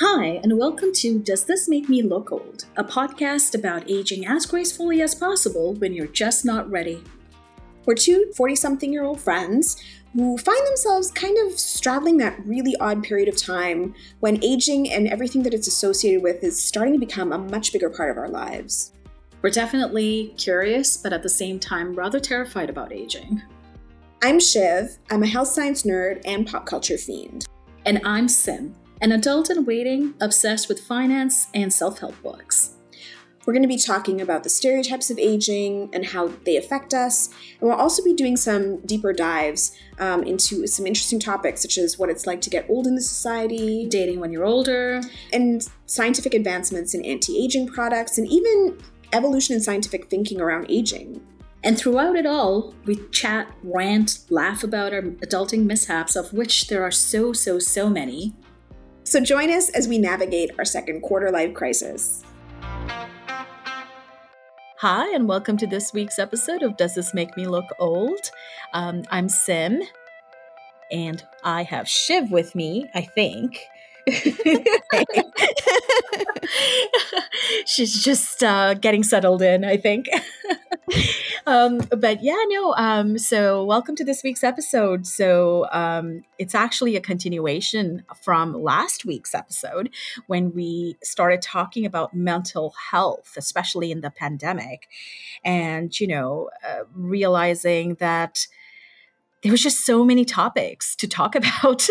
Hi, and welcome to Does This Make Me Look Old? A podcast about aging as gracefully as possible when you're just not ready. We're two 40 something year old friends who find themselves kind of straddling that really odd period of time when aging and everything that it's associated with is starting to become a much bigger part of our lives. We're definitely curious, but at the same time, rather terrified about aging. I'm Shiv, I'm a health science nerd and pop culture fiend. And I'm Sim, an adult in waiting obsessed with finance and self help books. We're going to be talking about the stereotypes of aging and how they affect us. And we'll also be doing some deeper dives um, into some interesting topics, such as what it's like to get old in the society, dating when you're older, and scientific advancements in anti aging products, and even evolution in scientific thinking around aging. And throughout it all, we chat, rant, laugh about our adulting mishaps, of which there are so, so, so many. So join us as we navigate our second quarter life crisis. Hi, and welcome to this week's episode of Does This Make Me Look Old? Um, I'm Sim, and I have Shiv with me, I think. She's just uh, getting settled in, I think. um, but yeah, no. Um, so welcome to this week's episode. So um, it's actually a continuation from last week's episode when we started talking about mental health, especially in the pandemic, and you know, uh, realizing that there was just so many topics to talk about.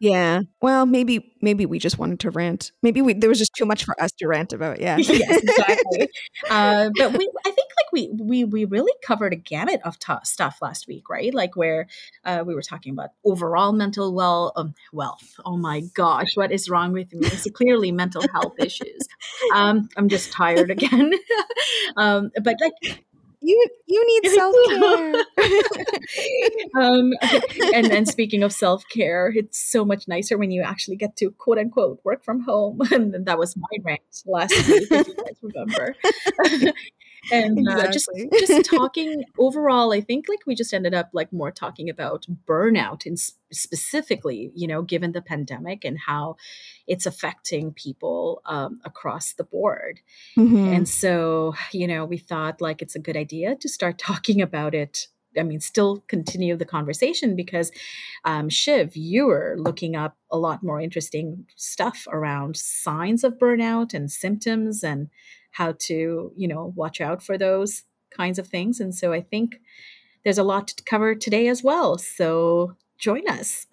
yeah. Well, maybe maybe we just wanted to rant. Maybe we there was just too much for us to rant about. Yeah. yes, exactly. uh, but we, I think, like we we we really covered a gamut of t- stuff last week, right? Like where uh, we were talking about overall mental well um, wealth. Oh my gosh, what is wrong with me? It's clearly mental health issues. Um, I'm just tired again. um, but like you you need self care. um, and then speaking of self care, it's so much nicer when you actually get to quote unquote work from home. And that was my rant last week, if you guys remember. And uh, just just talking overall i think like we just ended up like more talking about burnout and specifically you know given the pandemic and how it's affecting people um, across the board mm-hmm. and so you know we thought like it's a good idea to start talking about it I mean, still continue the conversation because, um, Shiv, you were looking up a lot more interesting stuff around signs of burnout and symptoms and how to, you know, watch out for those kinds of things. And so I think there's a lot to cover today as well. So join us.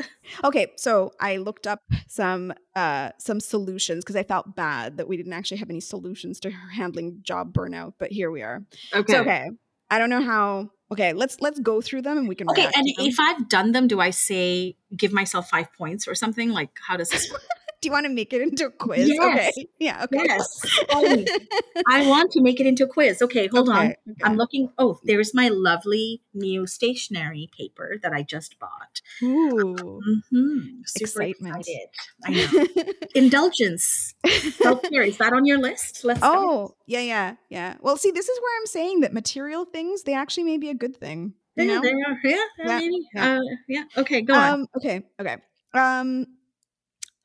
Okay, so I looked up some uh some solutions because I felt bad that we didn't actually have any solutions to handling job burnout, but here we are. Okay. So, okay. I don't know how Okay, let's let's go through them and we can Okay, and if I've done them, do I say give myself 5 points or something? Like how does this work? Do you want to make it into a quiz? Yes. Okay. Yeah. Okay. Yes. I want to make it into a quiz. Okay, hold okay, on. Okay. I'm looking. Oh, there's my lovely new stationery paper that I just bought. Ooh. Mm-hmm. Super Excitement. excited. I know. Indulgence. Self care. Is that on your list? Let's Oh, yeah, yeah, yeah. Well, see, this is where I'm saying that material things, they actually may be a good thing. You know? they are. Yeah, yeah, maybe. Yeah. Uh, yeah. Okay, go um, on. Okay, okay. Um,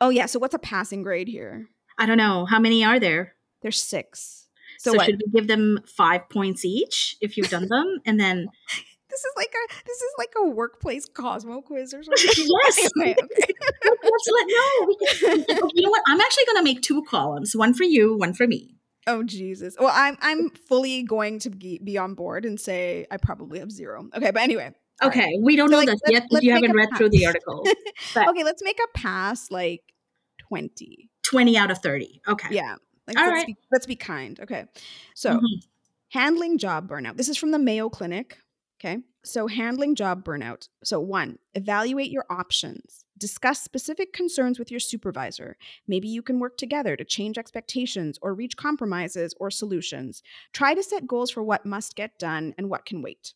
Oh yeah. So what's a passing grade here? I don't know. How many are there? There's six. So, so should we give them five points each if you've done them, and then? this is like a this is like a workplace Cosmo quiz or something. yes. okay, okay. Let's let no. Can, you know what? I'm actually going to make two columns: one for you, one for me. Oh Jesus! Well, I'm I'm fully going to be, on board and say I probably have zero. Okay, but anyway, Okay, right. we don't so know like, this yet you haven't read pass. through the article. okay, let's make a pass like 20. 20 out of 30. Okay. Yeah. Like, All let's, right. be, let's be kind. Okay. So, mm-hmm. handling job burnout. This is from the Mayo Clinic. Okay. So, handling job burnout. So, one, evaluate your options. Discuss specific concerns with your supervisor. Maybe you can work together to change expectations or reach compromises or solutions. Try to set goals for what must get done and what can wait.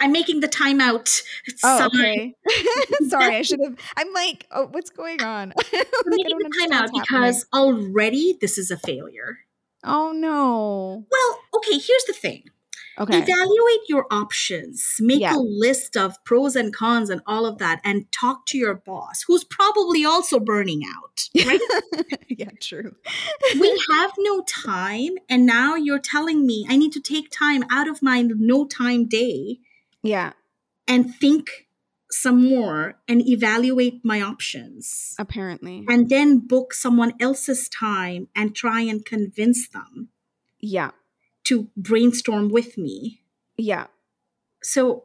I'm making the timeout. Oh, okay. Sorry, I should have. I'm like, oh, what's going on? I'm making the timeout because already this is a failure. Oh no. Well, okay. Here's the thing. Okay. Evaluate your options. Make Yeah. a list of pros and cons and all of that, and talk to your boss, who's probably also burning out. Right? yeah, true. we have no time, and now you're telling me I need to take time out of my no time day Yeah, and think some more and evaluate my options. apparently. And then book someone else's time and try and convince them Yeah, to brainstorm with me. yeah. So,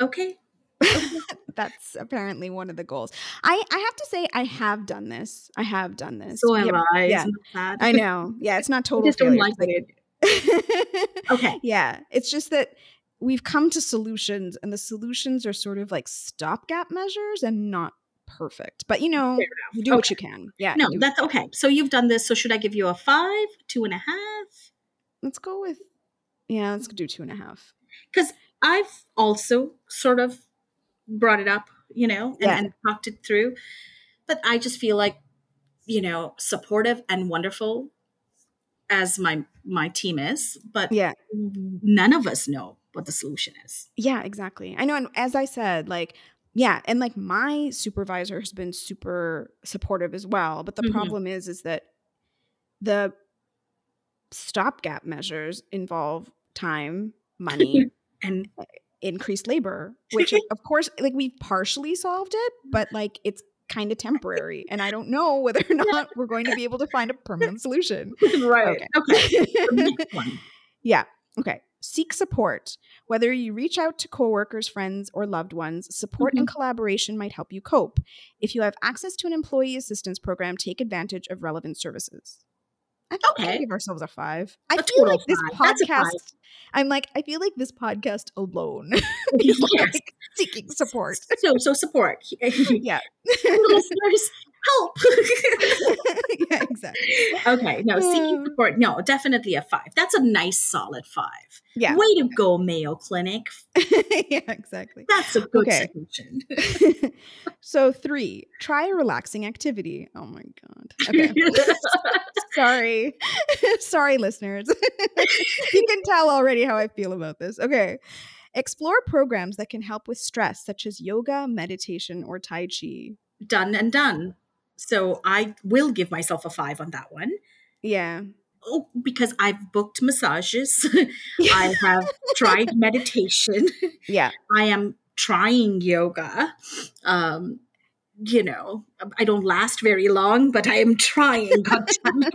okay. That's apparently one of the goals. I I have to say I have done this. I have done this. So am. I. yeah. I know. Yeah, it's not I total just don't like it. Okay. yeah, it's just that we've come to solutions, and the solutions are sort of like stopgap measures and not perfect. But you know, you do what you can. Yeah. No, that's okay. So you've done this. So should I give you a five, two and a half? let's go with. Yeah, let's do two and a half. Because I've also sort of brought it up, you know, and, Yeah. and talked it through. But I just feel like, you know, supportive and wonderful as my my team is, but Yeah. none of us know what the solution is. Yeah, exactly. I know. And as I said, like, yeah, and like my supervisor has been super supportive as well. But the Mhm. problem is, is that the stopgap measures involve time, money, And increased labor, which of course, like we've partially solved it, but like it's kind of temporary. And I don't know whether or not we're going to be able to find a permanent solution. right. Okay. Okay. The next one. Yeah. Okay. Seek support. Whether you reach out to coworkers, friends, or loved ones, support and mm-hmm. collaboration might help you cope. If you have access to an employee assistance program, take advantage of relevant services. I think we Okay. give ourselves a five. I A feel total like this five. That's a five. podcast. I'm like, I feel like this podcast alone is Yes. like seeking support. So so support. yeah. Listeners, help. yeah, exactly. okay, no, seeking Hmm. support. No, definitely a five. That's a nice solid five. Yeah. Way to go, Mayo Clinic. yeah, exactly. That's a good Okay. solution. so three, try a relaxing activity. Oh my god. Okay. Sorry. Sorry, listeners. you can tell already how I feel about this. Okay. Explore programs that can help with stress, such as yoga, meditation, or Tai Chi. done and done. So I will give myself a five on that one. Yeah. Oh, because I've booked massages. I have tried meditation. Yeah. I am trying yoga. Um, you know, I don't last very long, but I am trying. God damn it.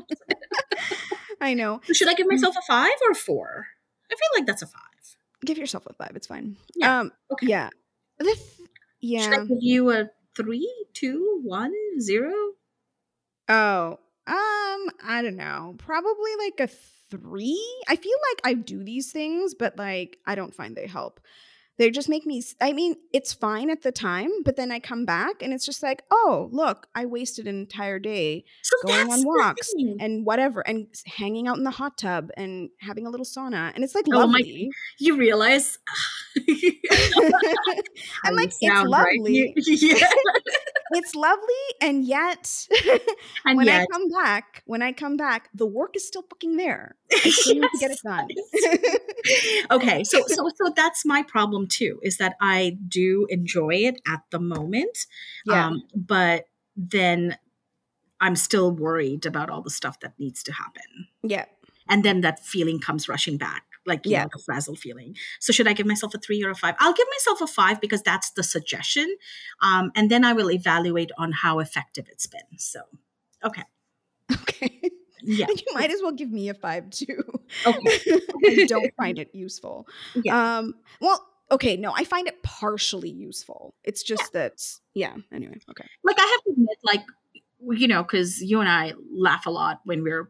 I know. Should I give myself a five or a four? I feel like that's a five. Give yourself a five. It's fine. Yeah. Um, Okay. yeah. Th- Should I give you a three, two, one, zero? Oh, um, I don't know. Probably like a three. I feel like I do these things, but like I don't find they help. They just make me. i mean, it's fine at the time, but then I come back and it's just like, oh, look, I wasted an entire day So going on walks and whatever, and hanging out in the hot tub and having a little sauna, and it's like Oh my- lovely. You realize I'm like, it's sound right. lovely. Yeah. It's lovely, and yet And when I come back, when I come back, the work is still fucking there. I still need to get it done. okay, so so so that's my problem too. Is that I do enjoy it at the moment, yeah, um, but then I'm still worried about all the stuff that needs to happen, yeah, and then that feeling comes rushing back, like Yeah. know, the frazzle feeling. So should I give myself a three or a five? I'll give myself a five because that's the suggestion, um, and then I will evaluate on how effective it's been. So, okay, okay. yeah, you might as well give me a five too. okay, I don't find it useful. Yeah. Um. Well, okay. No, I find it partially useful. It's just that. Yeah. Anyway. Okay. like I have to admit, like you know, because you and I laugh a lot when we're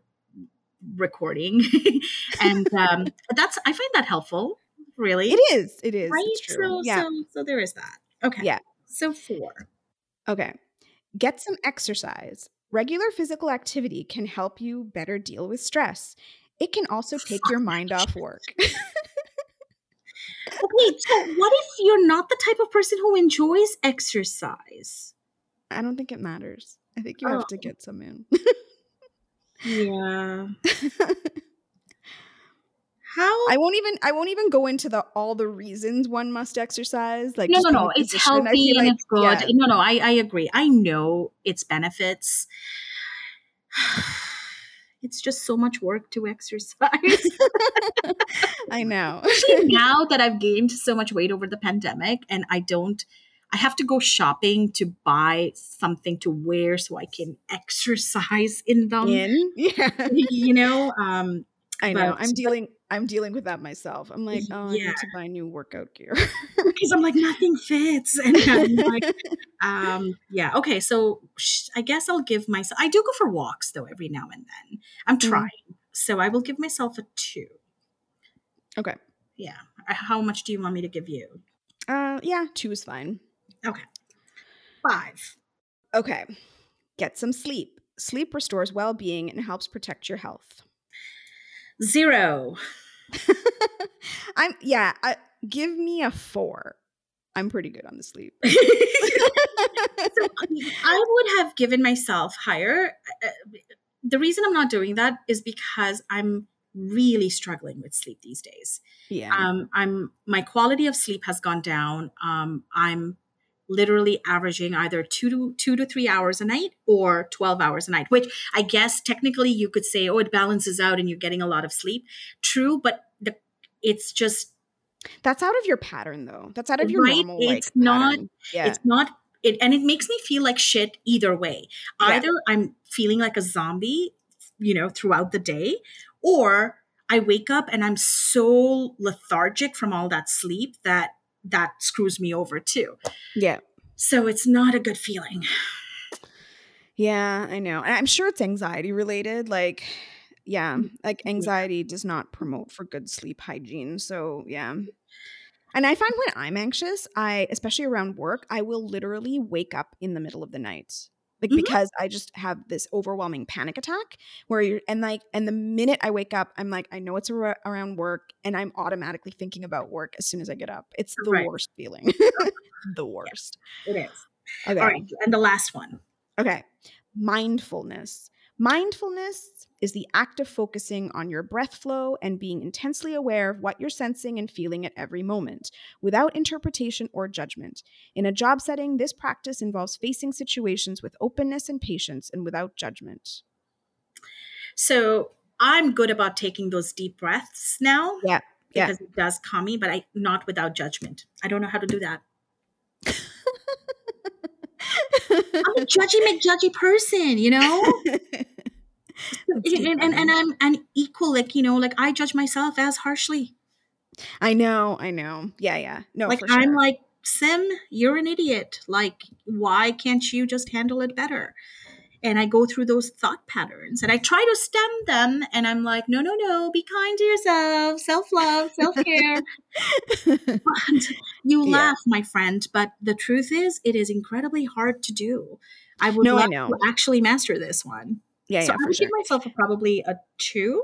recording, and um, that's I find that helpful. Really, It is. It is. right? True. So, yeah. so, so there is that. Okay. Yeah. So four. Okay. Get some exercise. Regular physical activity can help you better deal with stress. It can also take your mind off work. Okay. So, what if you're not the type of person who enjoys exercise? I don't think it matters. I think you have to Oh. get some in. Yeah. how I won't even I won't even go into the all the reasons one must exercise. Like no, no, no. It's healthy and like- it's good. yeah. No, no, I, I agree. I know its benefits. It's just so much work to exercise. I know. now that I've gained so much weight over the pandemic and I don't, I have to go shopping to buy something to wear so I can exercise in them. In yeah, you know, um, I know. but- I'm dealing. I'm dealing with that myself. I'm like, oh, I need to buy new workout gear. because I'm like nothing fits, and I'm like, um, yeah, okay. So sh- I guess I'll give myself. I do go for walks though every now and then. I'm Mhm. trying, so I will give myself a two. okay. Yeah. Uh, How much do you want me to give you? Uh, yeah, two is fine. Okay, five. Okay. Get some sleep. Sleep restores well-being and helps protect your health. Zero. I'm yeah. I, give me a four. I'm pretty good on the sleep. I would have given myself higher. Uh, The reason I'm not doing that is because I'm really struggling with sleep these days. yeah. Um, I'm my quality of sleep has gone down. Um, I'm literally averaging either two to two to three hours a night or 12 hours a night which i guess technically you could say oh it balances out and you're getting a lot of sleep true but the, it's just That's out of your pattern though. That's out of your Right? normal like It's not- pattern. Yeah. it's not it and it makes me feel like shit either way Yeah. either i'm feeling like a zombie you know throughout the day or i wake up and i'm so lethargic from all that sleep that that screws me over too yeah. so it's not a good feeling Yeah, I know. And I'm sure it's anxiety related. Like, yeah, Mm, like anxiety does not promote for good sleep hygiene. So, yeah. And I find when I'm anxious, I, especially around work, I will literally wake up in the middle of the night. Like, Mhm. because I just have this overwhelming panic attack where you're, and like, and the minute I wake up, I'm like, I know it's ar- around work and I'm automatically thinking about work as soon as I get up. It's the Right. worst feeling. the worst. it is Okay. all right and the last one Okay. Mindfulness. Mindfulness is the act of focusing on your breath flow and being intensely aware of what you're sensing and feeling at every moment, without interpretation or judgment. In a job setting, this practice involves facing situations with openness and patience and without judgment. so i'm good about taking those deep breaths now Yeah, yeah. because it does calm me but i not without judgment i don't know how to do that i'm a judgy mcjudgy person you know and, and, and I'm an equal, like, you know, like I judge myself as harshly. I know, I know. Yeah, yeah. No, like sure. I'm like, Sim, you're an idiot. Like, why can't you just handle it better? And I go through those thought patterns and I try to stem them. And I'm like, no, no, no, be kind to yourself, self love, self care. you Yeah. laugh, my friend, but the truth is, it is incredibly hard to do. I would No, I love know. to actually master this one. yeah, so yeah, I would sure. give myself a, probably a two.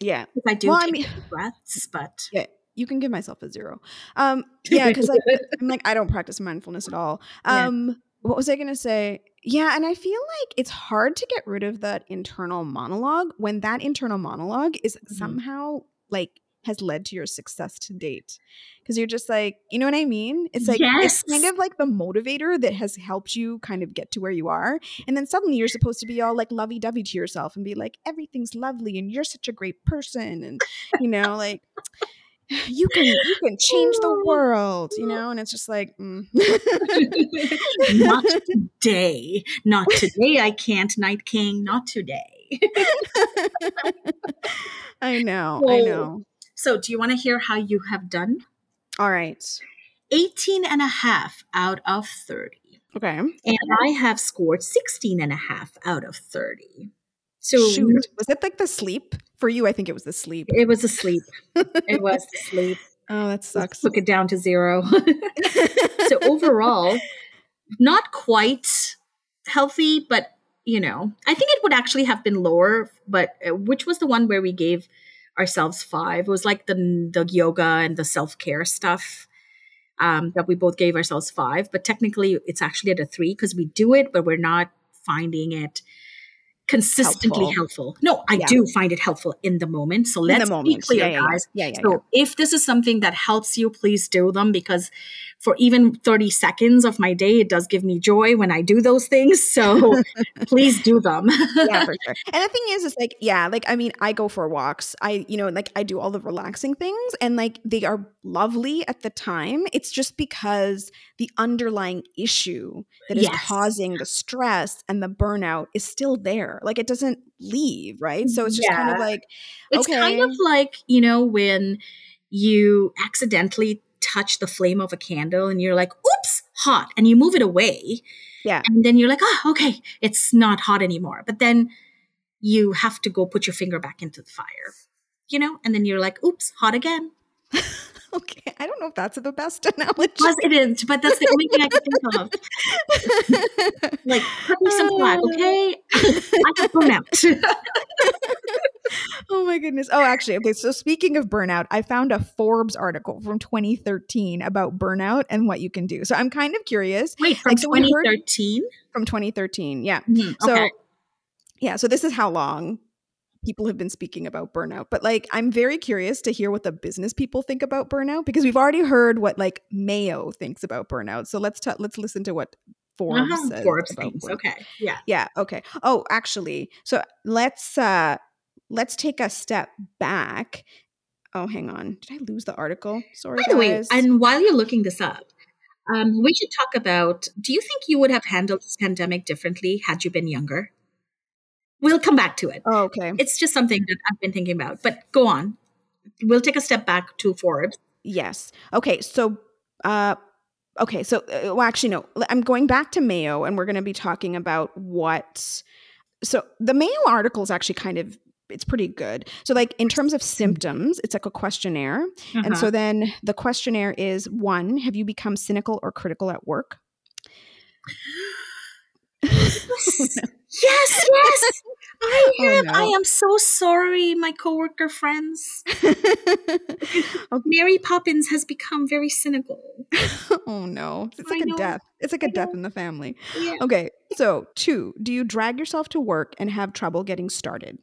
Yeah. Because I do Well, I take mean- breaths, but Yeah, you can give myself a zero. Um, yeah, because like I'm like I don't practice mindfulness at all. Yeah. Um, what was I gonna say? Yeah, and I feel like it's hard to get rid of that internal monologue when that internal monologue is Mhm. somehow like has led to your success to date. Because you're just like, you know what I mean? It's like it's kind of like the motivator that has helped you kind of get to where you are. And then suddenly you're supposed to be all like lovey dovey to yourself and be like, everything's lovely and you're such a great person. And you know, like you can you can change the world, you know, and it's just like mm. not today. Not today. I can't, Night King. Not today. I know, I know. So, do you want to hear how you have done? All right. 18 and a half out of 30. Okay. And I have scored 16 and a half out of 30. So, Shoot. Was it like the sleep? For you, I think it was the sleep. it was the sleep. It was the sleep. Oh, that sucks. Took it down to zero. so, overall, not quite healthy, but you know, I think it would actually have been lower. But uh, which was the one where we gave ourselves five? It was like the the yoga and the self care stuff um, that we both gave ourselves five. But technically, it's actually at a three because we do it, but we're not finding it consistently helpful. Helpful. No, I Yeah. do find it helpful in the moment. So let's the be clear, yeah, yeah, guys. Yeah, yeah. So if this is something that helps you, please do them because for even 30 seconds of my day, it does give me joy when I do those things. So please do them. yeah, for sure. And the thing is, it's like, yeah, like I mean, I go for walks. I, you know, like I do all the relaxing things, and like they are lovely at the time. It's just because the underlying issue that is Yes. causing the stress and the burnout is still there. Like it doesn't leave, right? So it's just kind of Yeah. like, It's kind of like, you know, when you accidentally touch the flame of a candle and you're like, oops, hot, and you move it away. Yeah. And then you're like, oh, okay, it's not hot anymore. But then you have to go put your finger back into the fire, you know? And then you're like, oops, hot again. okay, I don't know if that's the best analogy. Plus it is, but that's the only thing I can think of. Like, cut me some slack, okay? I have burnout. Oh my goodness. Oh, actually, okay. So speaking of burnout, I found a Forbes article from 2013 about burnout and what you can do. So I'm kind of curious Wait, from Like, so we heard- 2013? from 2013. Yeah. Mhm, So okay. yeah, so this is how long people have been speaking about burnout. But like I'm very curious to hear what the business people think about burnout because we've already heard what like Mayo thinks about burnout. So let's t- let's listen to what Forbes Uh-huh, says Forbes about things. burnout. Okay. Yeah. Yeah, okay. Oh, actually, so let's uh let's take a step back. Oh, hang on. Did I lose the article? Sorry, By the way, and while you're looking this up, um, we should talk about do you think you would have handled this pandemic differently had you been younger? We'll come back to it. oh, okay. It's just something that I've been thinking about. But go on. We'll take a step back to Forbes. Yes. Okay. So, uh, okay. So, uh, well, actually, no. I'm going back to Mayo, and we're going to be talking about what. So, the Mayo article is actually kind of it's pretty good. So, like in terms of symptoms, it's like a questionnaire, and Uh-huh. so then the questionnaire is one: Have you become cynical or critical at work? yes, yes. I Oh, no. I am so sorry, my coworker friends. Oh. Mary Poppins has become very cynical. oh no, it's I like a know. death. It's like I a death know. in the family. Yeah. Okay, so two: Do you drag yourself to work and have trouble getting started?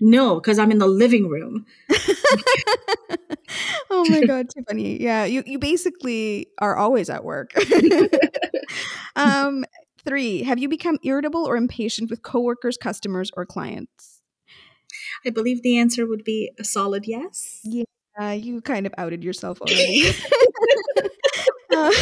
No, because I'm in the living room. oh my god, too funny. Yeah, you you basically are always at work. um, three: Have you become irritable or impatient with coworkers, customers, or clients? I believe the answer would be a solid yes. Uh, you kind of outed yourself already. Uh,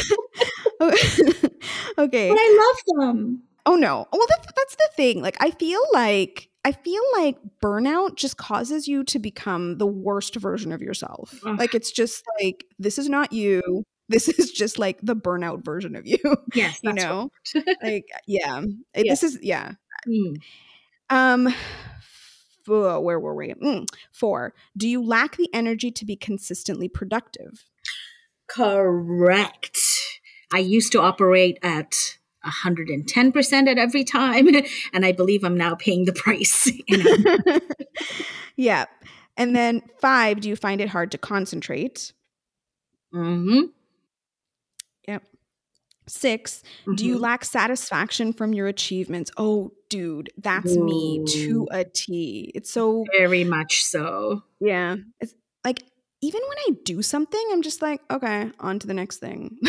okay. But I love them. Oh no. Well, that's that's the thing. Like, I feel like I feel like burnout just causes you to become the worst version of yourself. Ugh. Like, it's just like this is not you. This is just like the burnout version of you. Yes, you know, like yeah. It- Yeah. This is yeah. Mm. Um, oh, where were we? Mm, four. Do you lack the energy to be consistently productive? Correct. I used to operate at 110% at every time, and I believe I'm now paying the price. You know? yeah. And then five. Do you find it hard to concentrate? Mhm, Yep. Six. Do you mhm. lack satisfaction from your achievements? Oh, dude, that's me to a T. It's so Very much so. yeah. It's like even when I do something, I'm just like, okay, on to the next thing.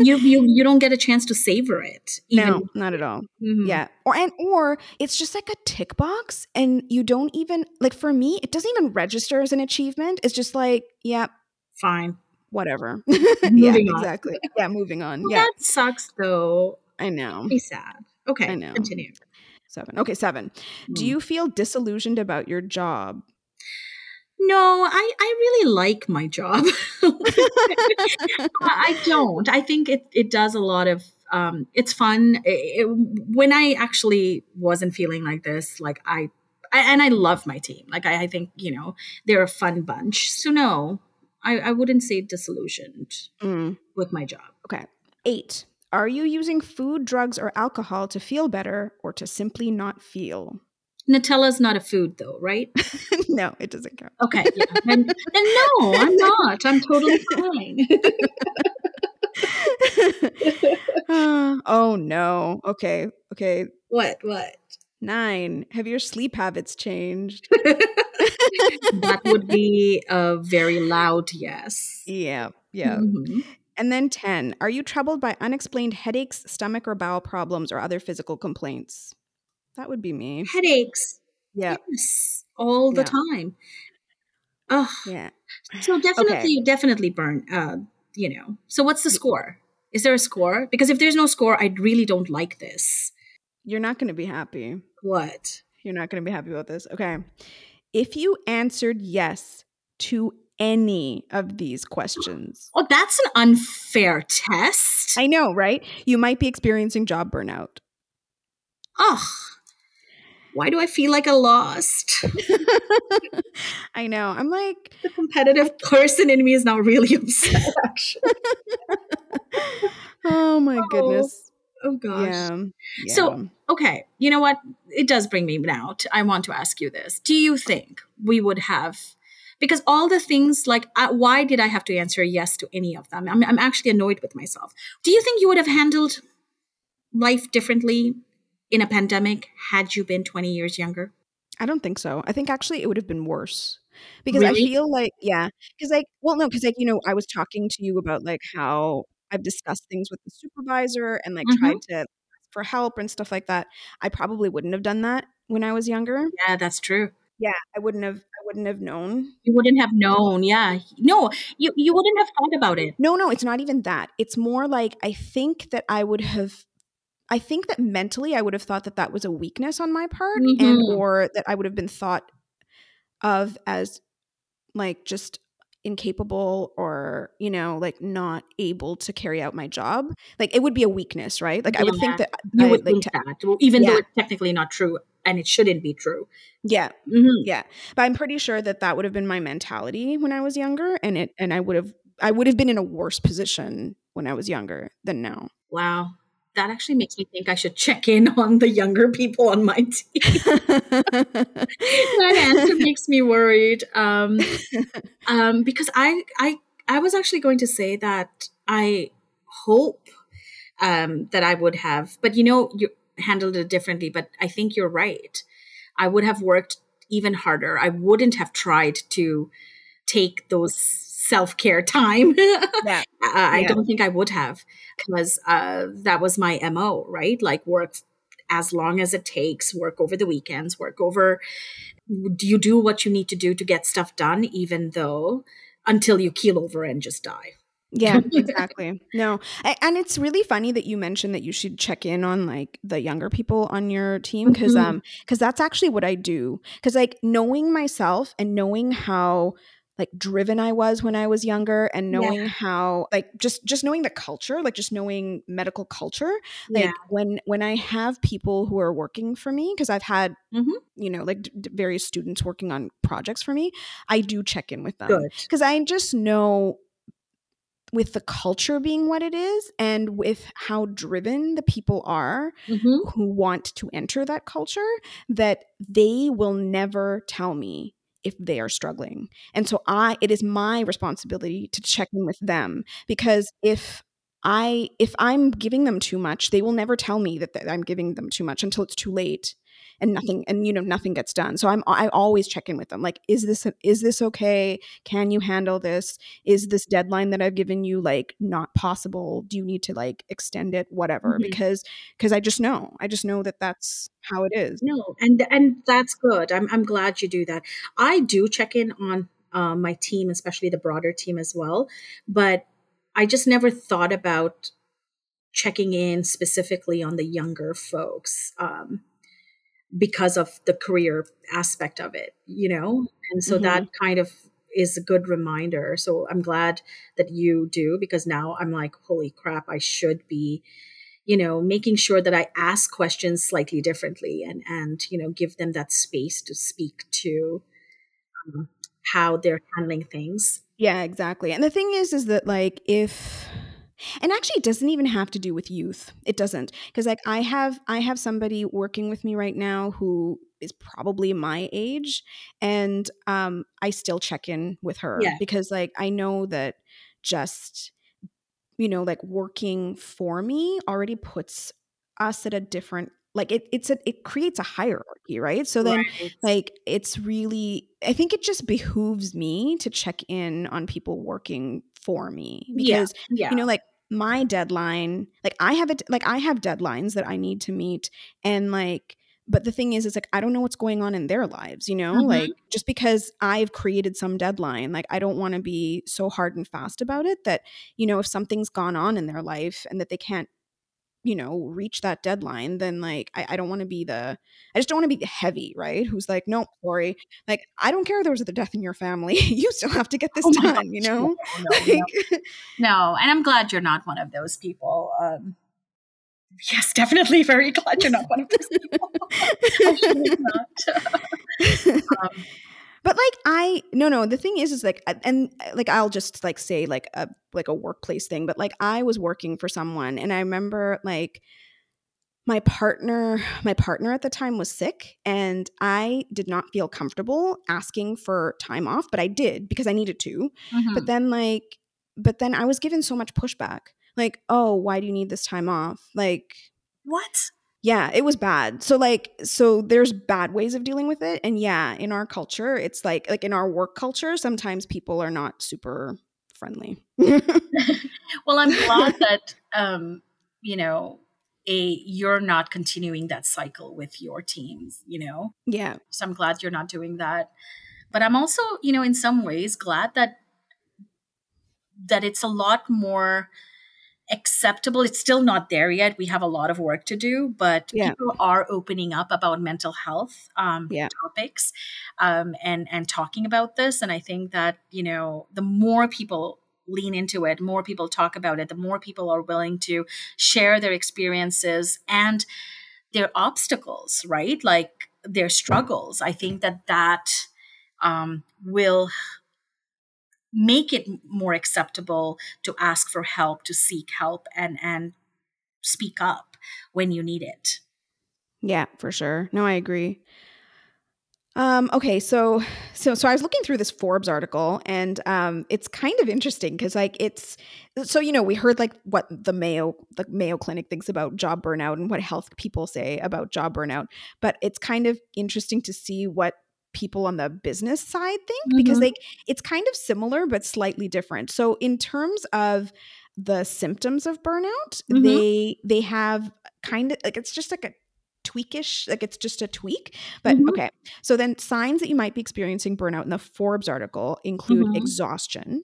You you you don't get a chance to savor it. Even, no, not at all. Mhm. Yeah. Or and or it's just like a tick box and you don't even like for me, it doesn't even register as an achievement. It's just like, yeah, Fine. whatever. yeah, Moving on. exactly. Yeah, moving on. Well, Yeah, That sucks though. I know. Be sad. Okay. I know. Continue. Seven. Okay, seven. Do Mm. you feel disillusioned about your job? No, I, I really like my job. I don't. I think it, it does a lot of, um, it's fun. It- it- when I actually wasn't feeling like this, like I, I and I love my team. Like I, I think, you know, they're a fun bunch. So no, I, I wouldn't say disillusioned Mm, with my job. okay. Eight. Are you using food, drugs, or alcohol to feel better or to simply not feel? Nutella's not a food though, right? no, it doesn't count. Okay. Yeah. Then, then no, I'm not. I'm totally fine. Oh no. Okay. Okay. what? What? Nine. Have your sleep habits changed? that would be a very loud yes. Yeah. Yeah. Mhm. And then 10. Are you troubled by unexplained headaches, stomach or bowel problems, or other physical complaints? That would be me. Headaches. Yeah. Yes. All the Yeah. time. Oh, Yeah. so definitely, definitely burn. Uh, you know. So what's the score? Is there a score? Because if there's no score, I really don't like this. You're not going to be happy. What? You're not going to be happy about this. Okay. If you answered yes to any of these questions, Oh, that's an unfair test. I know, right? You might be experiencing job burnout. Ugh. Why do I feel like I lost? I know. I'm like, The competitive person in me is now really upset, oh my Oh, goodness. Oh, gosh. Yeah. So- Okay, you know what? It does bring me now. To, I want to ask you this. Do you think we would have, because all the things like, uh, why did I have to answer yes to any of them? I'm, I'm actually annoyed with myself. Do you think you would have handled life differently in a pandemic had you been 20 years younger? I don't think so. I think actually it would have been worse. Because I feel like, yeah, because like, well, no, because like, you know, I was talking to you about like how I've discussed things with the supervisor and like Mhm. tried to ask for help and stuff like that. I probably wouldn't have done that when I was younger. Yeah, that's true. Yeah, I wouldn't have. I wouldn't have known. You wouldn't have known. Yeah. No, you, you wouldn't have thought about it. No, no, it's not even that. It's more like I think that I would have. I think that mentally I would have thought that that was a weakness on my part, and Mhm. or that I would have been thought of as like just incapable or you know like not able to carry out my job like it would be a weakness right like i would think Yeah. that You I, would like think te- that, well, even though it's technically not true and it shouldn't be true. yeah Mhm. yeah but i'm pretty sure that that would have been my mentality when i was younger and it and i would have i would have been in a worse position when i was younger than now Wow. That actually makes me think I should check in on the younger people on my team. that answer makes me worried. Um, um, because I, I, I was actually going to say that I hope um, that I would have, but you know, you handled it differently. But I think you're right. I would have worked even harder. I wouldn't have tried to take those self care time. yeah Uh, I Yeah. don't think I would have because uh, that was my MO, right? Like work as long as it takes, work over the weekends, work over. Do you do what you need to do to get stuff done, even though until you keel over and just die? Yeah, exactly. No, A- and it's really funny that you mentioned that you should check in on like the younger people on your team because Mhm. um because that's actually what I do because like knowing myself and knowing how like driven I was when I was younger and Yeah. knowing how like just just knowing the culture like just knowing medical culture like yeah. when when I have people who are working for me because I've had Mhm. you know like d- various students working on projects for me I do check in with them because I just know with the culture being what it is and with how driven the people are Mhm. who want to enter that culture that they will never tell me if they are struggling. And so I it is my responsibility to check in with them because if I if I'm giving them too much, they will never tell me that, that I'm giving them too much until it's too late and nothing and you know nothing gets done. So I'm I always check in with them like is this is this okay? Can you handle this? Is this deadline that I've given you like not possible? Do you need to like extend it whatever? Mhm. Because because I just know. I just know that that's how it is. No, and and that's good. I'm I'm glad you do that. I do check in on uh, my team, especially the broader team as well, but I just never thought about checking in specifically on the younger folks um, because of the career aspect of it, you know, and so that kind of is a good reminder. So I'm glad that you do because now I'm like, holy crap, I should be you know making sure that i ask questions slightly differently and and you know give them that space to speak to um, how they're handling things Yeah, exactly. And the thing is, is that like if, and actually, it doesn't even have to do with youth. It doesn't, because like I have, I have somebody working with me right now who is probably my age, and um, I still check in with her Yeah. because like I know that just, you know, like working for me already puts us at a different like it it's a it creates a hierarchy right so then right. like it's really i think it just behooves me to check in on people working for me because yeah. Yeah. you know like my deadline like i have it like i have deadlines that i need to meet and like but the thing is it's like i don't know what's going on in their lives you know mm-hmm. like just because i've created some deadline like i don't want to be so hard and fast about it that you know if something's gone on in their life and that they can't you know, reach that deadline, then like I, I don't want to be the I just don't want to be heavy, right? Who's like, nope, sorry. Like, I don't care if there was a death in your family. you still have to get this oh done, you know? No, no, like, no. no, And I'm glad you're not one of those people. Um yes, definitely very glad you're not one of those people. um, but like I no no the thing is is like and like I'll just like say like a like a workplace thing but like I was working for someone and I remember like my partner my partner at the time was sick and I did not feel comfortable asking for time off but I did because I needed to. Mm-hmm. but then like but then I was given so much pushback like oh why do you need this time off? Like what yeah, it was bad. So like so there's bad ways of dealing with it and yeah, in our culture it's like like in our work culture sometimes people are not super friendly. well, I'm glad that um you know a you're not continuing that cycle with your teams, you know. Yeah. So I'm glad you're not doing that. But I'm also, you know, in some ways glad that that it's a lot more acceptable. It's still not there yet. We have a lot of work to do, but yeah. people are opening up about mental health um, yeah. topics um, and and talking about this. And I think that you know the more people lean into it, more people talk about it, the more people are willing to share their experiences and their obstacles, right? Like their struggles. I think that that um, will make it more acceptable to ask for help to seek help and and speak up when you need it. Yeah for sure. No i agree. Um, okay, so so so I was looking through this Forbes article, and um, it's kind of interesting because like it's so you know we heard like what the Mayo the Mayo Clinic thinks about job burnout and what health people say about job burnout, but it's kind of interesting to see what people on the business side think mm-hmm. because like it's kind of similar but slightly different. So in terms of the symptoms of burnout, mm-hmm. they they have kind of like it's just like a tweakish like it's just a tweak but mm-hmm. okay so then signs that you might be experiencing burnout in the forbes article include mm-hmm. exhaustion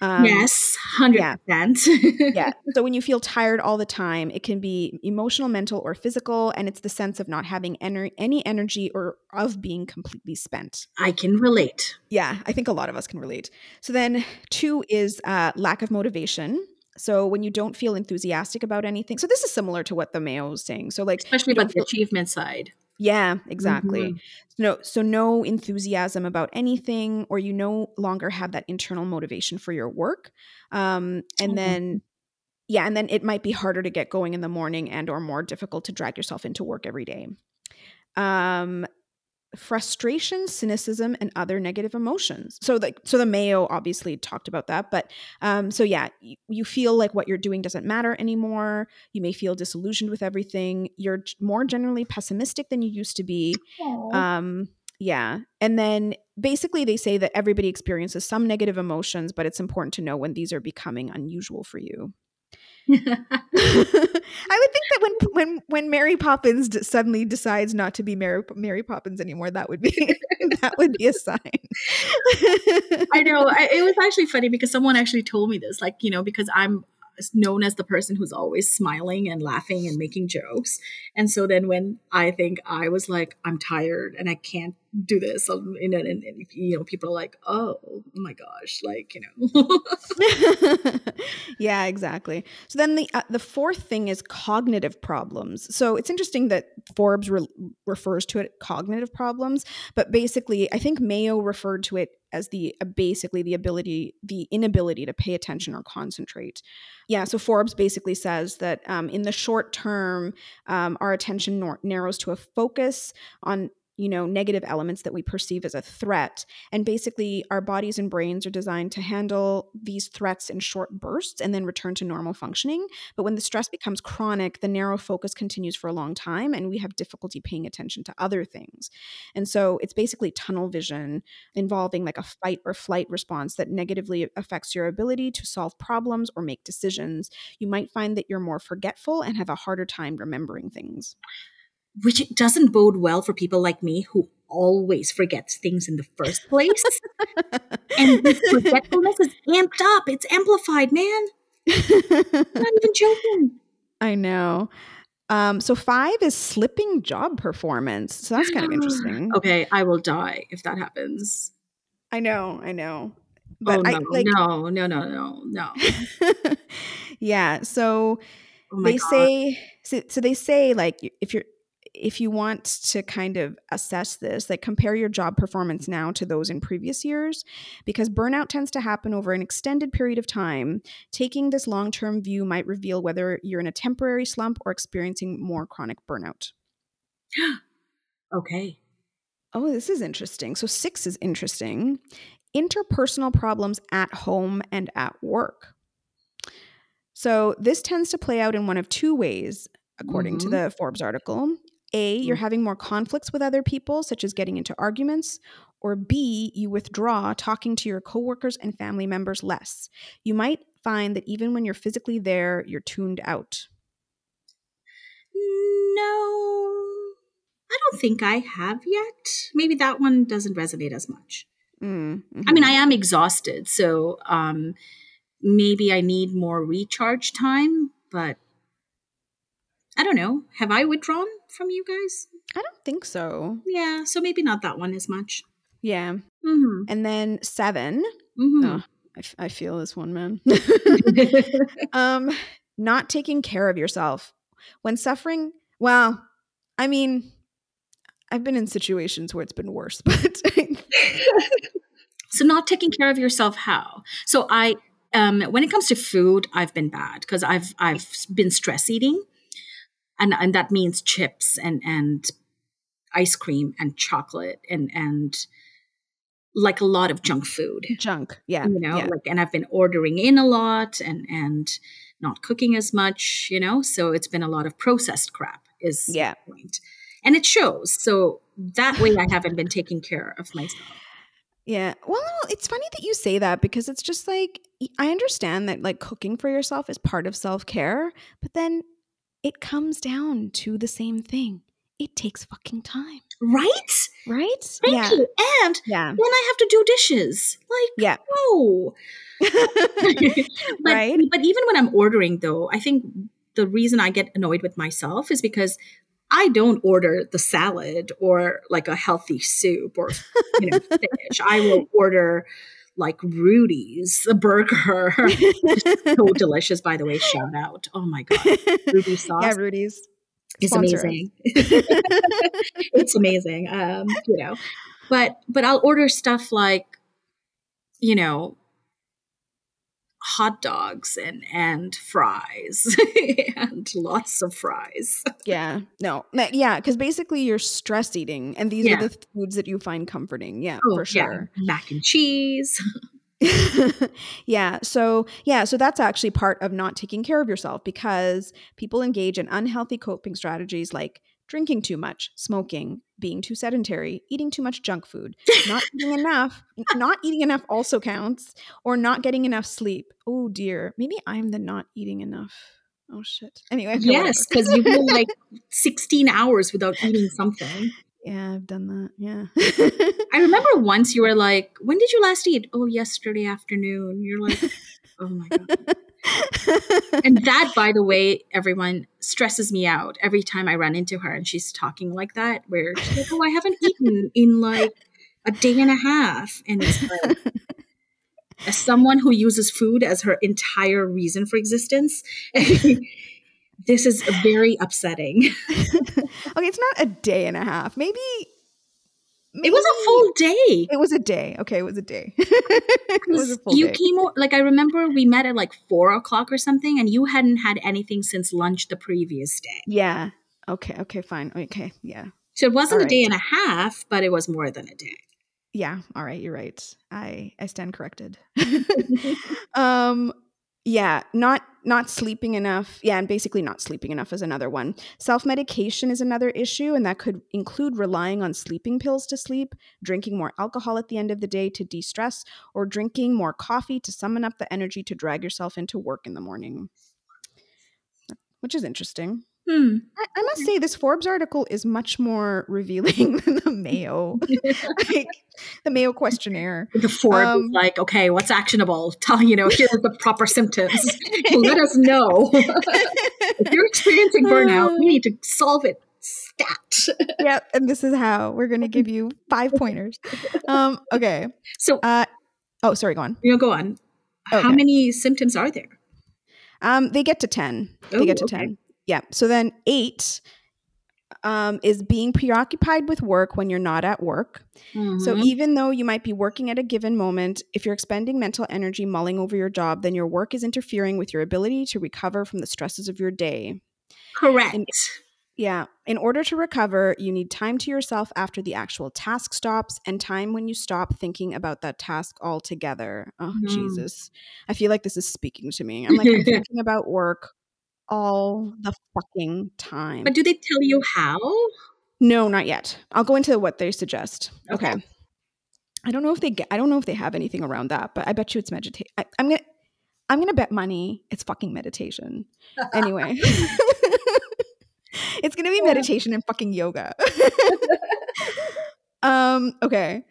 um, yes, 100%. Yeah. yeah. So when you feel tired all the time, it can be emotional, mental, or physical. And it's the sense of not having ener- any energy or of being completely spent. I can relate. Yeah. I think a lot of us can relate. So then, two is uh, lack of motivation. So when you don't feel enthusiastic about anything, so this is similar to what the Mayo was saying. So like, especially about the achievement side. Yeah, exactly. Mm-hmm. No, so no enthusiasm about anything, or you no longer have that internal motivation for your work. Um, and mm-hmm. then, yeah, and then it might be harder to get going in the morning and or more difficult to drag yourself into work every day. Um, frustration, cynicism, and other negative emotions. So like so the Mayo obviously talked about that, but um, so yeah, you, you, feel like what you're doing doesn't matter anymore. You may feel disillusioned with everything. You're more generally pessimistic than you used to be. Um, yeah. And then basically they say that everybody experiences some negative emotions, but it's important to know when these are becoming unusual for you. I would think that when when when Mary Poppins d- suddenly decides not to be Mary Mary Poppins anymore, that would be that would be a sign. I know. I, it was actually funny because someone actually told me this, like you know, because I'm known as the person who's always smiling and laughing and making jokes. And so then when I think I was like, I'm tired and I can't do this, and, and, and you know, people are like, oh, oh my gosh, like you know. yeah, exactly. So then the uh, the fourth thing is cognitive problems. So it's interesting that Forbes re- refers to it cognitive problems, but basically, I think Mayo referred to it as the uh, basically the ability the inability to pay attention or concentrate yeah so forbes basically says that um, in the short term um, our attention nor- narrows to a focus on you know, negative elements that we perceive as a threat. And basically, our bodies and brains are designed to handle these threats in short bursts and then return to normal functioning. But when the stress becomes chronic, the narrow focus continues for a long time and we have difficulty paying attention to other things. And so it's basically tunnel vision involving like a fight or flight response that negatively affects your ability to solve problems or make decisions. You might find that you're more forgetful and have a harder time remembering things which doesn't bode well for people like me who always forgets things in the first place. and this forgetfulness is amped up. It's amplified, man. I'm not even joking. I know. Um, so five is slipping job performance. So that's kind of interesting. okay, I will die if that happens. I know, I know. But oh, no, I, like, no, no, no, no, no. yeah. So oh they God. say so, so they say like if you're if you want to kind of assess this, like compare your job performance now to those in previous years, because burnout tends to happen over an extended period of time. Taking this long term view might reveal whether you're in a temporary slump or experiencing more chronic burnout. okay. Oh, this is interesting. So, six is interesting. Interpersonal problems at home and at work. So, this tends to play out in one of two ways according mm-hmm. to the Forbes article. A, you're mm. having more conflicts with other people, such as getting into arguments, or B, you withdraw talking to your coworkers and family members less. You might find that even when you're physically there, you're tuned out. No, I don't think I have yet. Maybe that one doesn't resonate as much. Mm-hmm. I mean, I am exhausted, so um, maybe I need more recharge time, but I don't know. Have I withdrawn from you guys? I don't think so. Yeah, so maybe not that one as much. Yeah. Mm-hmm. And then 7 mm-hmm. oh, I, f- I feel this one, man. um, not taking care of yourself when suffering. Well, I mean, I've been in situations where it's been worse, but so not taking care of yourself. How? So I, um, when it comes to food, I've been bad because I've I've been stress eating and and that means chips and and ice cream and chocolate and and like a lot of junk food. Junk yeah you know yeah. like and i've been ordering in a lot and and not cooking as much you know? So it's been a lot of processed crap is yeah. point. And it shows. So that way i haven't been taking care of myself. Yeah. Well it's funny that you say that because it's just like i understand that like cooking for yourself is part of self-care but then it comes down to the same thing. It takes fucking time. Right? Right? Thank yeah. you. And yeah. then I have to do dishes. Like, yeah. no. but, right. But even when I'm ordering, though, I think the reason I get annoyed with myself is because I don't order the salad or like a healthy soup or you know fish. I will order like Rudy's, a burger. so delicious, by the way. Shout out. Oh my God. Rudy sauce. Yeah, Rudy's. It's amazing. it's amazing. Um, you know, but but I'll order stuff like, you know, hot dogs and and fries and lots of fries. Yeah. No. Yeah, cuz basically you're stress eating and these yeah. are the foods that you find comforting. Yeah, oh, for sure. Yeah. Mac and cheese. yeah. So, yeah. So that's actually part of not taking care of yourself because people engage in unhealthy coping strategies like drinking too much, smoking, being too sedentary, eating too much junk food, not eating enough, not eating enough also counts, or not getting enough sleep. Oh dear, maybe I'm the not eating enough. Oh shit. Anyway, yes, because you go like 16 hours without eating something. Yeah, I've done that. Yeah. I remember once you were like, when did you last eat? Oh, yesterday afternoon. You're like, oh my God and that, by the way, everyone stresses me out every time I run into her and she's talking like that, where she's like, Oh, I haven't eaten in like a day and a half. And it's like, as someone who uses food as her entire reason for existence, this is very upsetting. okay, it's not a day and a half. Maybe Maybe. It was a full day. It was a day. Okay, it was a day. it was a full you day. came like I remember we met at like four o'clock or something, and you hadn't had anything since lunch the previous day. Yeah. Okay. Okay. Fine. Okay. Yeah. So it wasn't All a day and a half, but it was more than a day. Yeah. All right. You're right. I I stand corrected. um. Yeah. Not not sleeping enough. Yeah, and basically not sleeping enough is another one. Self medication is another issue, and that could include relying on sleeping pills to sleep, drinking more alcohol at the end of the day to de stress, or drinking more coffee to summon up the energy to drag yourself into work in the morning. Which is interesting. Hmm. I, I must say, this Forbes article is much more revealing than the Mayo, like the Mayo questionnaire. The Forbes Um, like, okay, what's actionable? Tell you know, here are the proper symptoms. Let us know if you're experiencing burnout. We need to solve it. Stat. yep, and this is how we're going to give you five pointers. Um, okay. So Uh, oh, sorry. Go on. you know, go on. How many symptoms are there? Um, they get to ten. They Oh, get to okay. ten. Yeah. So then eight um, is being preoccupied with work when you're not at work. So Mhm. even though you might be working at a given moment, if you're expending mental energy mulling over your job, then your work is interfering with your ability to recover from the stresses of your day. correct. and- Yeah. In order to recover, you need time to yourself after the actual task stops and time when you stop thinking about that task altogether. Oh, Mhm. Jesus. I feel like this is speaking to me. I'm like, I'm thinking about work all the fucking time. but do they tell you how? No, not yet. I'll go into what they suggest. Okay. Okay. I don't know if they get, I don't know if they have anything around that, but I bet you it's meditation. I'm gonna I'm gonna bet money it's fucking meditation. Anyway. it's gonna be meditation and fucking yoga. um, okay.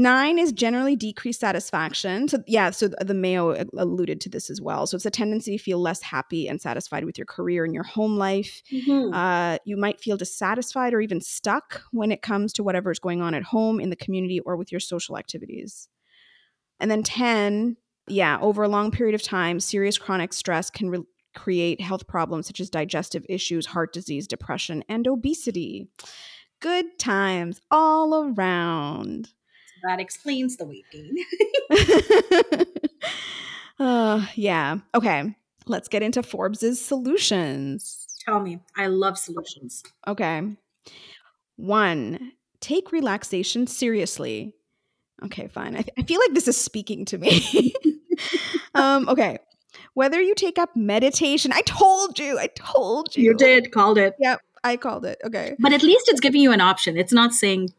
Nine is generally decreased satisfaction. So yeah, so the Mayo alluded to this as well. So it's a tendency to feel less happy and satisfied with your career and your home life. Mhm. Uh, you might feel dissatisfied or even stuck when it comes to whatever is going on at home, in the community, or with your social activities. And then 10, yeah, over a long period of time, serious chronic stress can re- create health problems such as digestive issues, heart disease, depression, and obesity. Good times all around. That explains the weight gain. uh, yeah. Okay. Let's get into Forbes's solutions. Tell me, I love solutions. Okay. One, take relaxation seriously. Okay, fine. I, I feel like this is speaking to me. um, okay. Whether you take up meditation, I told you, I told you. You did called it, Yep, I called it. Okay. but at least it's giving you an option. It's not saying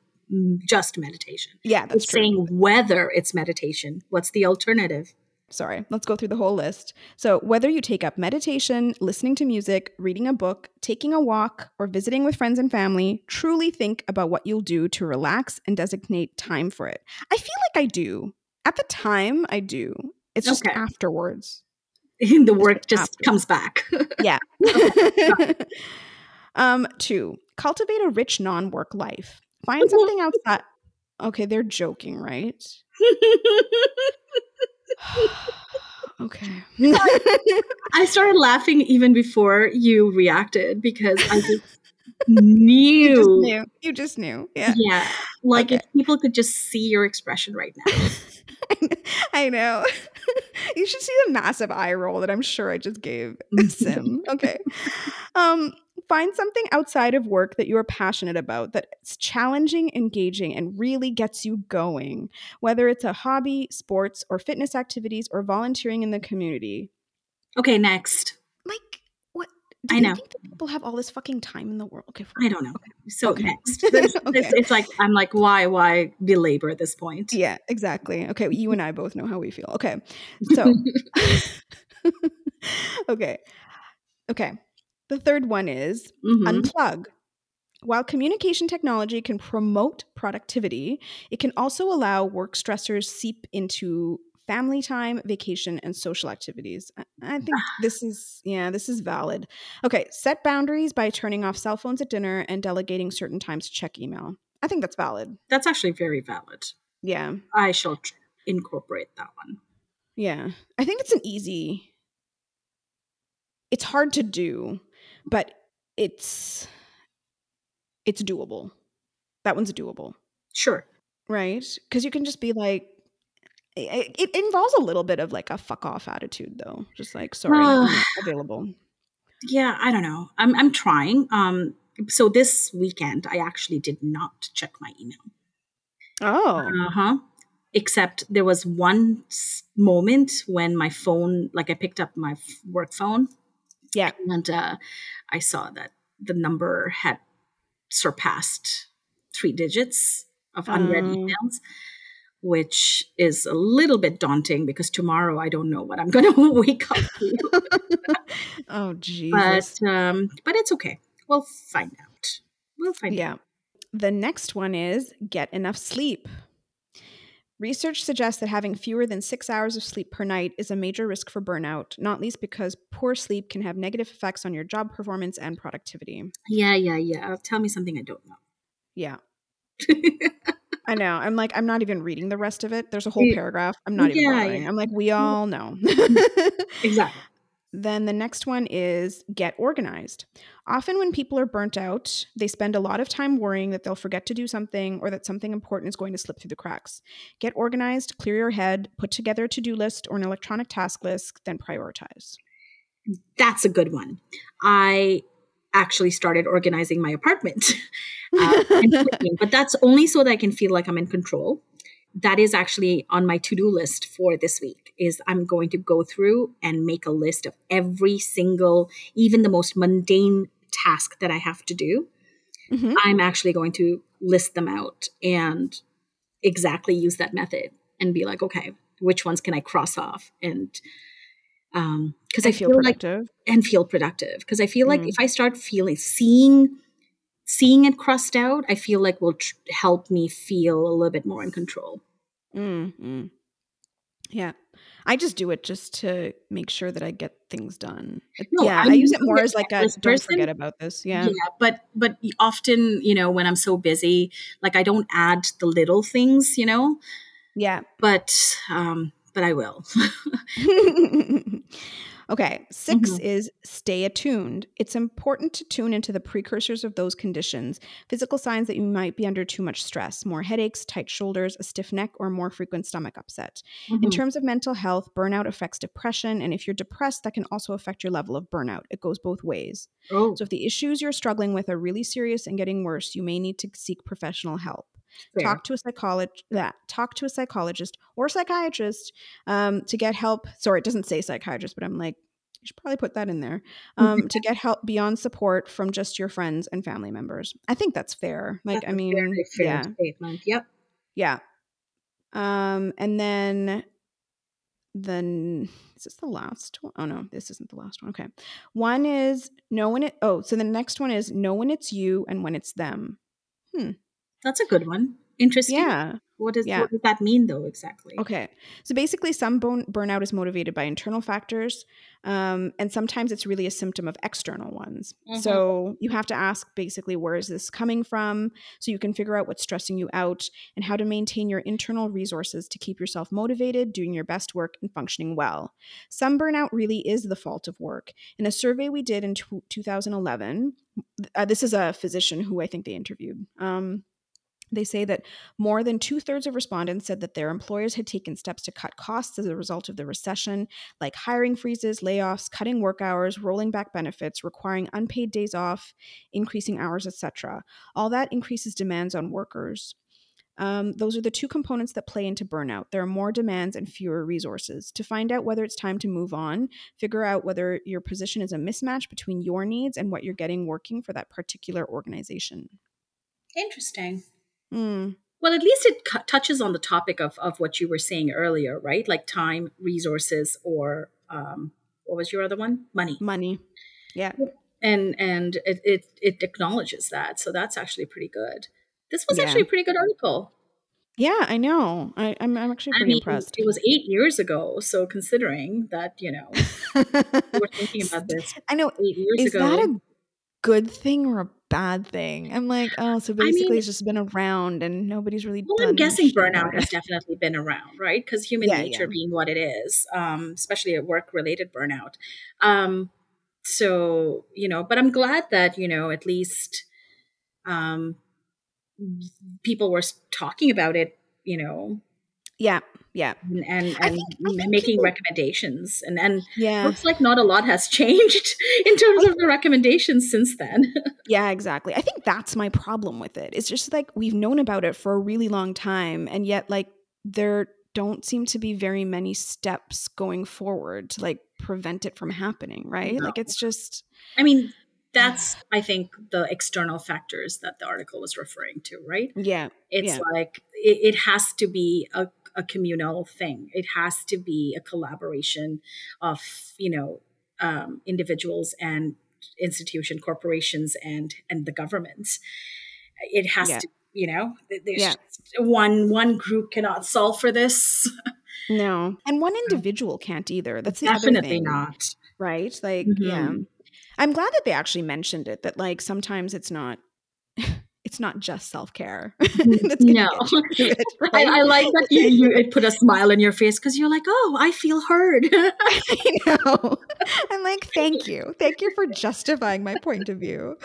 just meditation. Yeah, that's it's true. saying whether it's meditation. What's the alternative? Sorry, let's go through the whole list. So, whether you take up meditation, listening to music, reading a book, taking a walk, or visiting with friends and family, truly think about what you'll do to relax and designate time for it. I feel like I do. At the time, I do. It's just Okay. afterwards. the work just after. comes back. Yeah. um, two, cultivate a rich non work life. Find something outside. Okay, they're joking, right? okay. I started laughing even before you reacted because I just knew. you just knew. You just knew. Yeah. Yeah. Like Okay. if people could just see your expression right now. I know. you should see the massive eye roll that I'm sure I just gave Sim. Okay. Um, find something outside of work that you are passionate about that's challenging, engaging, and really gets you going. Whether it's a hobby, sports, or fitness activities, or volunteering in the community. Okay, next. Like, what? Do I you know. think that people have all this fucking time in the world? Okay, I don't know. So Okay. next. This- this- It's like I'm like, why, why belabor at this point? Yeah, exactly. Okay, you and I both know how we feel. Okay. So Okay. Okay. The third one is Mhm. unplug. While communication technology can promote productivity, it can also allow work stressors seep into family time, vacation, and social activities. I- I think this is, yeah, this is valid. Okay, set boundaries by turning off cell phones at dinner and delegating certain times to check email. I think that's valid. That's actually very valid. Yeah. I shall tr- incorporate that one. Yeah. I think it's an easy It's hard to do, but it's it's doable. That one's doable, Sure. right? Cuz you can just be like it, it involves a little bit of like a fuck off attitude though. Just like sorry, I'm available. Yeah, I don't know. I'm I'm trying. Um so this weekend, I actually did not check my email. Oh. Uh huh. Except there was one moment when my phone, like I picked up my work phone. Yeah. And uh, I saw that the number had surpassed three digits of unread Um. emails, which is a little bit daunting because tomorrow I don't know what I'm going to wake up to. oh Jesus. but um, but it's okay. We'll find out. We'll find out. Yeah. The next one is get enough sleep. Research suggests that having fewer than six hours of sleep per night is a major risk for burnout, not least because poor sleep can have negative effects on your job performance and productivity. Yeah, yeah, yeah. Uh, tell me something I don't know. Yeah. I know. I'm like, I'm not even reading the rest of it. There's a whole paragraph. I'm not even Yeah, bothering. yeah. I'm like, we all know. exactly. Then the next one is get organized. Often, when people are burnt out, they spend a lot of time worrying that they'll forget to do something or that something important is going to slip through the cracks. Get organized, clear your head, put together a to do list or an electronic task list, then prioritize. That's a good one. I actually started organizing my apartment, uh, but that's only so that I can feel like I'm in control. That is actually on my to-do list for this week. Is I'm going to go through and make a list of every single, even the most mundane task that I have to do. Mhm. I'm actually going to list them out and exactly use that method and be like, okay, which ones can I cross off? And um, because I, feel, like productive. and feel productive because I feel like Mm. if I start feeling seeing seeing it crossed out, I feel like will tr- help me feel a little bit more in control. Mm, mm. Yeah. I just do it just to make sure that I get things done. No, yeah, I'm I use it more as like a checklist don't forget about this. Yeah. but but often you know when I'm so busy, like I don't add the little things, you know. Yeah. But um, but I will. okay, 6 Mhm. is stay attuned. It's important to tune into the precursors of those conditions, physical signs that you might be under too much stress, more headaches, tight shoulders, a stiff neck, or more frequent stomach upset. In Mhm. terms of mental health, burnout affects depression, and if you're depressed, that can also affect your level of burnout. It goes both ways. oh, So if the issues you're struggling with are really serious and getting worse, you may need to seek professional help fair. talk to a psychologist that talk to a psychologist or psychiatrist um, to get help sorry it doesn't say psychiatrist but i'm like you should probably put that in there um, to get help beyond support from just your friends and family members i think that's fair like That's i mean fair yeah statement. Yep. yeah um and then then is this the last one? Oh no, this isn't the last one. Okay. One is know when it oh, so the next one is know when it's you and when it's them. That's a good one. Interesting. Yeah. What does Yeah. what does that mean though exactly? Okay. So basically, some bone burnout is motivated by internal factors, um, and sometimes it's really a symptom of external ones. Mhm. So you have to ask basically, where is this coming from? So you can figure out what's stressing you out and how to maintain your internal resources to keep yourself motivated, doing your best work, and functioning well. Some burnout really is the fault of work. In a survey we did in tw 2011, uh, this is a physician who I think they interviewed. Um, they say that more than two thirds of respondents said that their employers had taken steps to cut costs as a result of the recession, like hiring freezes, layoffs, cutting work hours, rolling back benefits, requiring unpaid days off, increasing hours, etc. All that increases demands on workers. Um, those are the two components that play into burnout. There are more demands and fewer resources. To find out whether it's time to move on, figure out whether your position is a mismatch between your needs and what you're getting working for that particular organization. Interesting. Mm, Well, at least it cu- touches on the topic of, of what you were saying earlier, right? Like time, resources, or um, what was your other one? Money. money. Yeah. And and it, it it acknowledges that, so that's actually pretty good. This was Yeah. actually a pretty good article. Yeah, I know. I, I'm, I'm actually I pretty mean, impressed. it was eight years ago, so considering that you know we're thinking about this I know. eight years Is ago, that a good thing or a bad thing? I'm like, oh, so basically mean- it's just been around and nobody's really. Well, I'm guessing burnout has definitely been around, right? Because human Yeah, nature yeah. being what it is, um, especially a work-related burnout. Um, so you know, but I'm glad that you know at least um, people were talking about it. You know, Yeah, yeah, and and, and think- making people- recommendations, and and yeah, looks like not a lot has changed in terms of the recommendations since then. yeah. Exactly. I think that's my problem with it. It's just like we've known about it for a really long time, and yet like there don't seem to be very many steps going forward to like prevent it from happening. Right? No. Like it's just I mean, that's I think the external factors that the article was referring to, right? yeah, It's Yeah. like it, it has to be a, a communal thing. It has to be a collaboration of you know um, individuals and institution, corporations, and and the governments. It has Yeah. to, you know, there's Yeah. one one group cannot solve for this. no, and one individual can't either. That's the other Definitely thing. not. right? Like, Mhm. yeah. I'm glad that they actually mentioned it. That like sometimes it's not, it's not just self care. No. I, I like that you, you it put a smile on your face because you're like, oh, I feel heard. I know. I'm like, thank you, thank you for justifying my point of view.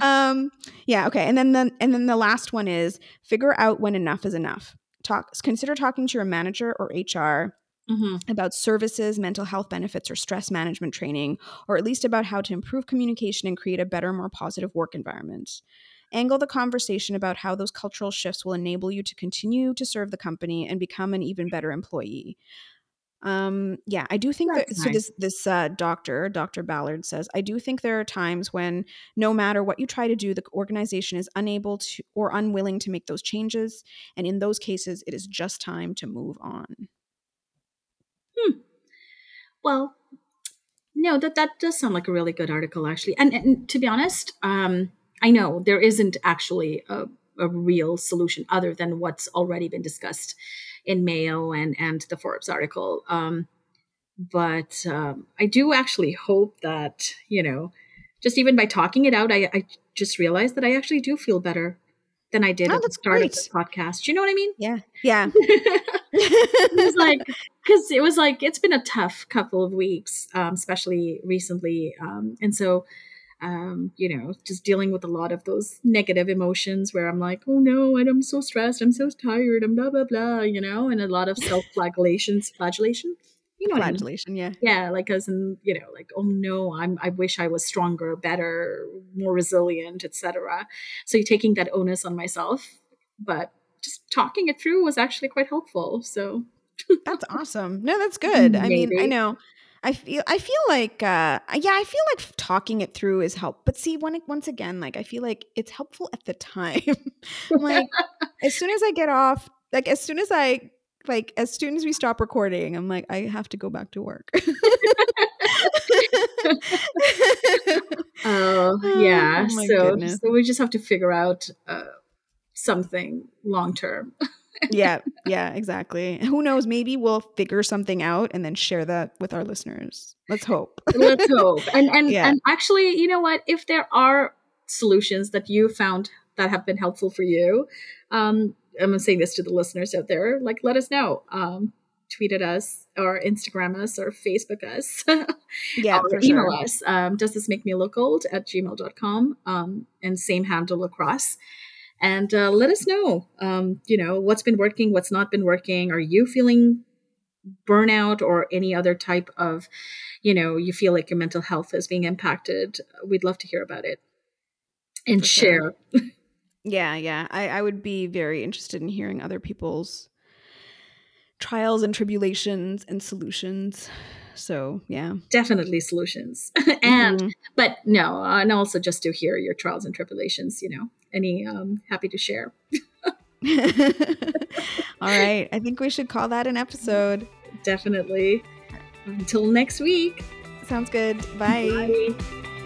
um, yeah, okay, and then the and then the last one is figure out when enough is enough. Talk. Consider talking to your manager or HR Mhm. about services, mental health benefits, or stress management training, or at least about how to improve communication and create a better, more positive work environment. Angle the conversation about how those cultural shifts will enable you to continue to serve the company and become an even better employee. Um, yeah, I do think that. That's So this this uh, doctor, Dr. Ballard says, I do think there are times when no matter what you try to do, the organization is unable to or unwilling to make those changes, and in those cases, it is just time to move on. Well, no, that that does sound like a really good article, actually. And, and to be honest, um, I know there isn't actually a, a real solution other than what's already been discussed in Mayo and and the Forbes article. Um, but um, I do actually hope that you know, just even by talking it out, I, I just realized that I actually do feel better than I did Oh, at the start great. of this podcast. You know what I mean? Yeah, yeah. it was like because it was like it's been a tough couple of weeks um, especially recently um, and so um, you know just dealing with a lot of those negative emotions where i'm like oh no and i'm so stressed i'm so tired and blah blah blah you know and a lot of self-flagellation flagellation you know what I mean? flagellation yeah. Yeah like as in you know like oh no i'm i wish i was stronger better more resilient etc so you're taking that onus on myself but just talking it through was actually quite helpful so. That's awesome. No that's good. I mean i know. I feel i feel like uh yeah i feel like talking it through is help but see when it, once again like i feel like it's helpful at the time. Like as soon as i get off like as soon as i like as soon as we stop recording i'm like i have to go back to work. Oh yeah. Oh, so goodness. so we just have to figure out uh, something long term. Yeah yeah exactly. Who knows? Maybe we'll figure something out and then share that with our listeners. Let's hope. Let's hope. And and Yeah. and actually you know what? If there are solutions that you found that have been helpful for you um i'm saying this to the listeners out there like let us know. Um tweet at us or instagram us or facebook us. Yeah or email sure. us um, does this make me look old? At gmail.com um, and same handle across and uh, let us know um, you know what's been working what's not been working. Are you feeling burnout or any other type of you know you feel like your mental health is being impacted? We'd love to hear about it and For sure. Yeah, yeah. I, I would be very interested in hearing other people's trials and tribulations and solutions. So, yeah. definitely solutions and Mhm. but no and also just to hear your trials and tribulations you know any um, happy to share All right. I think we should call that an episode. definitely until next week Sounds good. Bye. Bye.